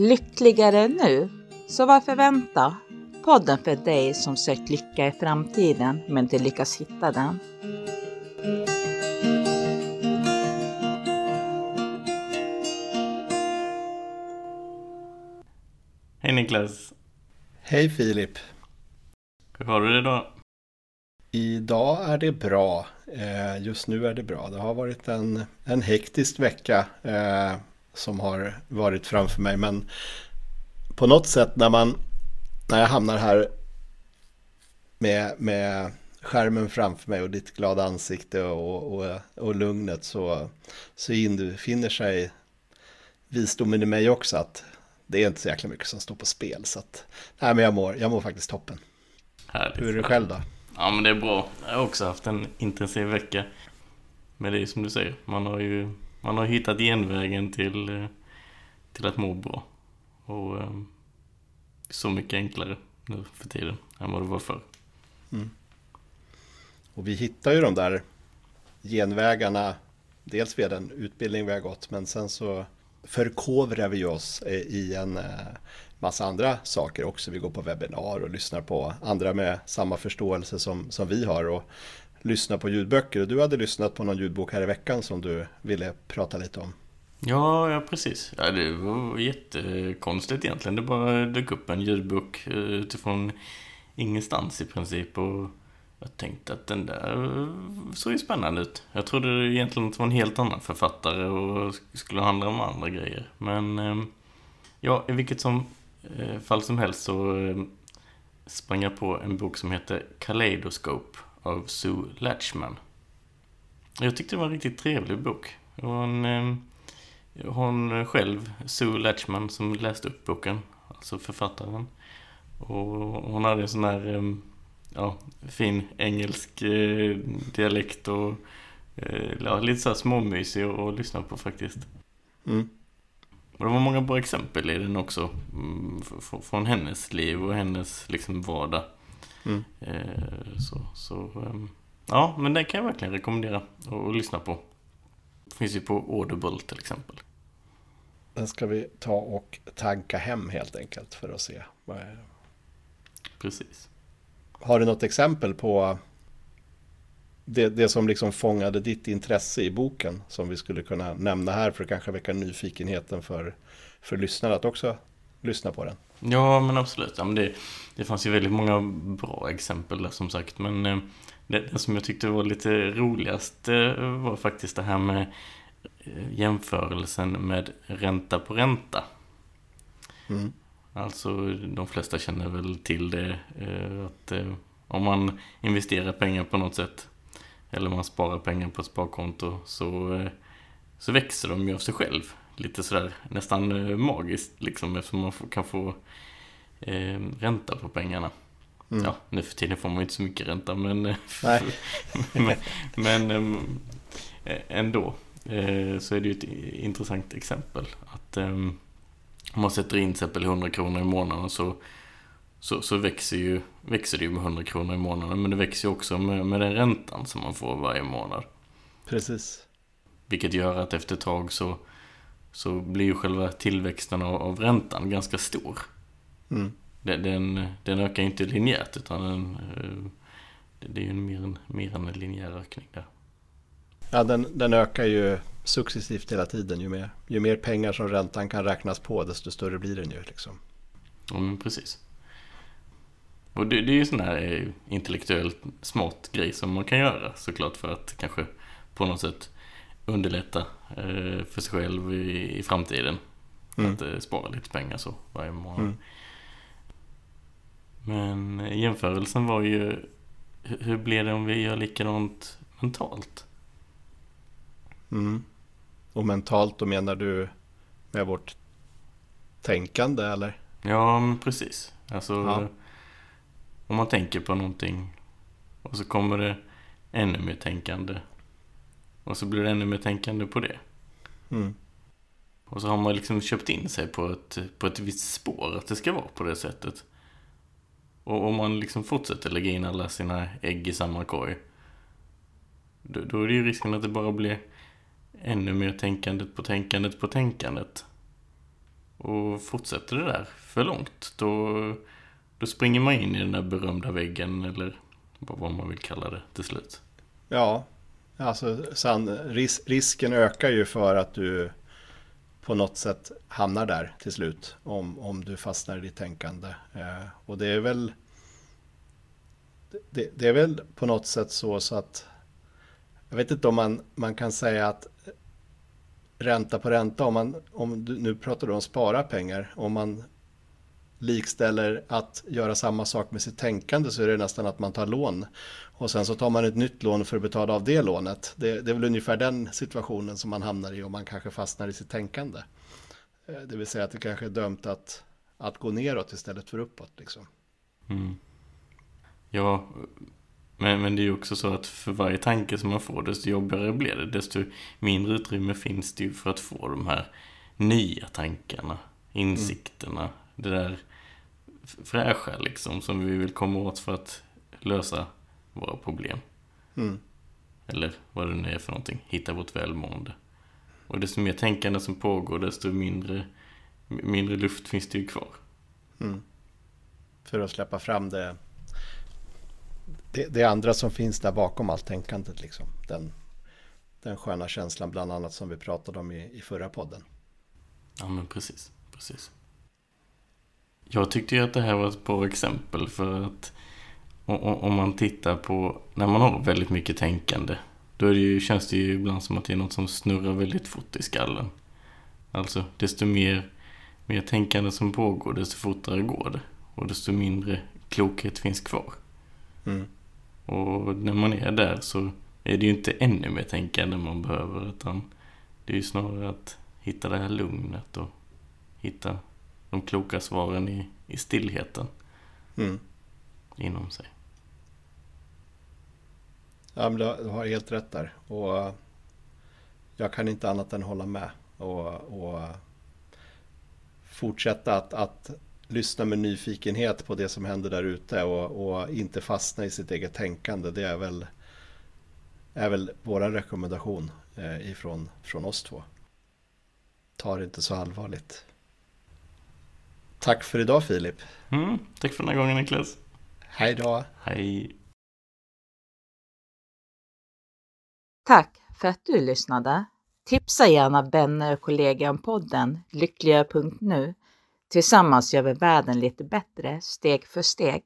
Lyckligare nu? Så varför vänta? Podden för dig som sökt lycka i framtiden men inte lyckas hitta den. Hej Niklas. Hej Filip. Hur har du det då? Idag är det bra. Eh, just nu är det bra. Det har varit en, en hektisk vecka eh, som har varit framför mig. Men på något sätt när, man, när jag hamnar här med, med skärmen framför mig och ditt glada ansikte och, och, och lugnet så, så infinner sig visdomen i mig också att det är inte så jäkla mycket som står på spel. Så att, nej, men jag mår, jag mår faktiskt toppen. Härligt. Hur är det själv då? Ja men det är bra. Jag har också haft en intensiv vecka. Men det är som du säger, man har ju man har hittat genvägen till, eh, till att må bra. Och eh, så mycket enklare nu för tiden än vad det var förr. Mm. Och vi hittar ju de där genvägarna, dels via den utbildning vi har gått, men sen så förkovrar vi oss eh, i en massa andra saker också. Vi går på webbinar och lyssnar på andra med samma förståelse som, som vi har och Lyssna på ljudböcker. Och du hade lyssnat på någon ljudbok här i veckan som du ville prata lite om. Ja, ja precis. Ja, det var jättekonstigt egentligen. Det bara dök upp en ljudbok eh, utifrån ingenstans i princip. Och jag tänkte att den där såg ju spännande ut. Jag trodde egentligen att det var en helt annan författare och skulle handla om andra grejer. Men ehm, ja, i vilket som eh, fall som helst så ehm, sprang jag på en bok som heter Kaleidoscope av Sue Latchman. Jag tyckte det var en riktigt trevlig bok. Hon, ehm, hon själv, Sue Latchman, som läste upp boken, alltså författaren. Och hon hade en sån här ja, fin engelsk eh, dialekt och eh, ja, lite så här småmysig att lyssna på faktiskt. Mm. Och det var många bra exempel i den också. Mm, från hennes liv och hennes liksom vardag. Mm. Eh, så, så ehm, ja, men den kan jag verkligen rekommendera att lyssna på. Finns ju på Audible till exempel. Den ska vi ta och tanka hem helt enkelt för att se. Vad är... Precis. Har du något exempel på det, det som liksom fångade ditt intresse i boken som vi skulle kunna nämna här för att kanske väcka nyfikenheten för, för lyssnare att också lyssna på den? Ja, men absolut. Ja, men det, det fanns ju väldigt många bra exempel där som sagt. Men eh, det, som jag tyckte var lite roligast eh, var faktiskt det här med eh, jämförelsen med ränta på ränta. Mm. Alltså de flesta känner väl till det eh, att om man investerar pengar på något sätt eller man sparar pengar på ett sparkonto så, så växer de ju av sig själv. Lite sådär nästan magiskt liksom eftersom man kan få eh, ränta på pengarna. Mm. Ja, nu för tiden får man ju inte så mycket ränta men, men, men ändå så är det ju ett intressant exempel. att om man sätter in till exempel 100 kronor i månaden så, så, så växer, ju, växer det ju med 100 kronor i månaden. Men det växer ju också med, med den räntan som man får varje månad. Precis. Vilket gör att efter ett tag så, så blir ju själva tillväxten av, av räntan ganska stor. Mm. Den, den, den ökar inte linjärt utan den, eh, det är ju mer en, mer en linjär ökning där. Ja, den, den ökar ju successivt hela tiden. Ju mer, ju mer pengar som räntan kan räknas på, desto större blir den ju. Liksom. Ja, men precis. Och det, det är ju sån här eh, intellektuellt smart grej som man kan göra såklart för att kanske på något sätt underlätta eh, för sig själv i, i framtiden. Mm. Att eh, spara lite pengar så varje månad. Mm. Men jämförelsen var ju hur blir det om vi gör likadant mentalt? Mm. Och mentalt, då menar du med vårt tänkande eller? Ja, precis. Alltså, ja. om man tänker på någonting och så kommer det ännu mer tänkande. Och så blir det ännu mer tänkande på det. Mm. Och så har man liksom köpt in sig på ett, på ett visst spår, att det ska vara på det sättet. Och om man liksom fortsätter lägga in alla sina ägg i samma korg, då, då är det ju risken att det bara blir ännu mer tänkandet på tänkandet på tänkandet. Och fortsätter det där för långt, då, då springer man in i den där berömda väggen eller vad man vill kalla det till slut. Ja, alltså sen, ris, risken ökar ju för att du på något sätt hamnar där till slut om, om du fastnar i ditt tänkande. Eh, och det är väl det, det, är väl på något sätt så, så att jag vet inte om man, man kan säga att ränta på ränta, om man, om du, nu pratar du om spara pengar, om man likställer att göra samma sak med sitt tänkande så är det nästan att man tar lån och sen så tar man ett nytt lån för att betala av det lånet. Det, det är väl ungefär den situationen som man hamnar i om man kanske fastnar i sitt tänkande. Eh, det vill säga att det kanske är dömt att, att gå neråt istället för uppåt. Liksom. Mm. Ja, men, men det är ju också så att för varje tanke som man får, desto jobbigare blir det. Desto mindre utrymme finns det ju för att få de här nya tankarna, insikterna, mm. det där fräscha liksom som vi vill komma åt för att lösa våra problem. Mm. Eller vad det nu är för någonting, hitta vårt välmående. Och desto mer tänkande som pågår, desto mindre, mindre luft finns det ju kvar. Mm. För att släppa fram det det, det andra som finns där bakom allt tänkandet. Liksom. Den, den sköna känslan bland annat som vi pratade om i, i förra podden. Ja men precis, precis. Jag tyckte ju att det här var ett bra exempel för att om man tittar på när man har väldigt mycket tänkande då det ju, känns det ju ibland som att det är något som snurrar väldigt fort i skallen. Alltså desto mer, mer tänkande som pågår desto fortare går det och desto mindre klokhet finns kvar. Mm. Och när man är där så är det ju inte ännu mer tänkande man behöver utan det är ju snarare att hitta det här lugnet och hitta de kloka svaren i, i stillheten mm. inom sig. Ja, men du har helt rätt där. Och jag kan inte annat än hålla med. Och, och fortsätta att, att lyssna med nyfikenhet på det som händer där ute och, och, inte fastna i sitt eget tänkande. Det är väl, är väl vår rekommendation eh, ifrån från oss två. Ta det inte så allvarligt. Tack för idag Filip. Mm, tack för den här gången Niklas. Hej då. Hej. Tack för att du lyssnade. Tipsa gärna vänner och kollegor om podden lyckliga.nu Tillsammans gör vi världen lite bättre steg för steg.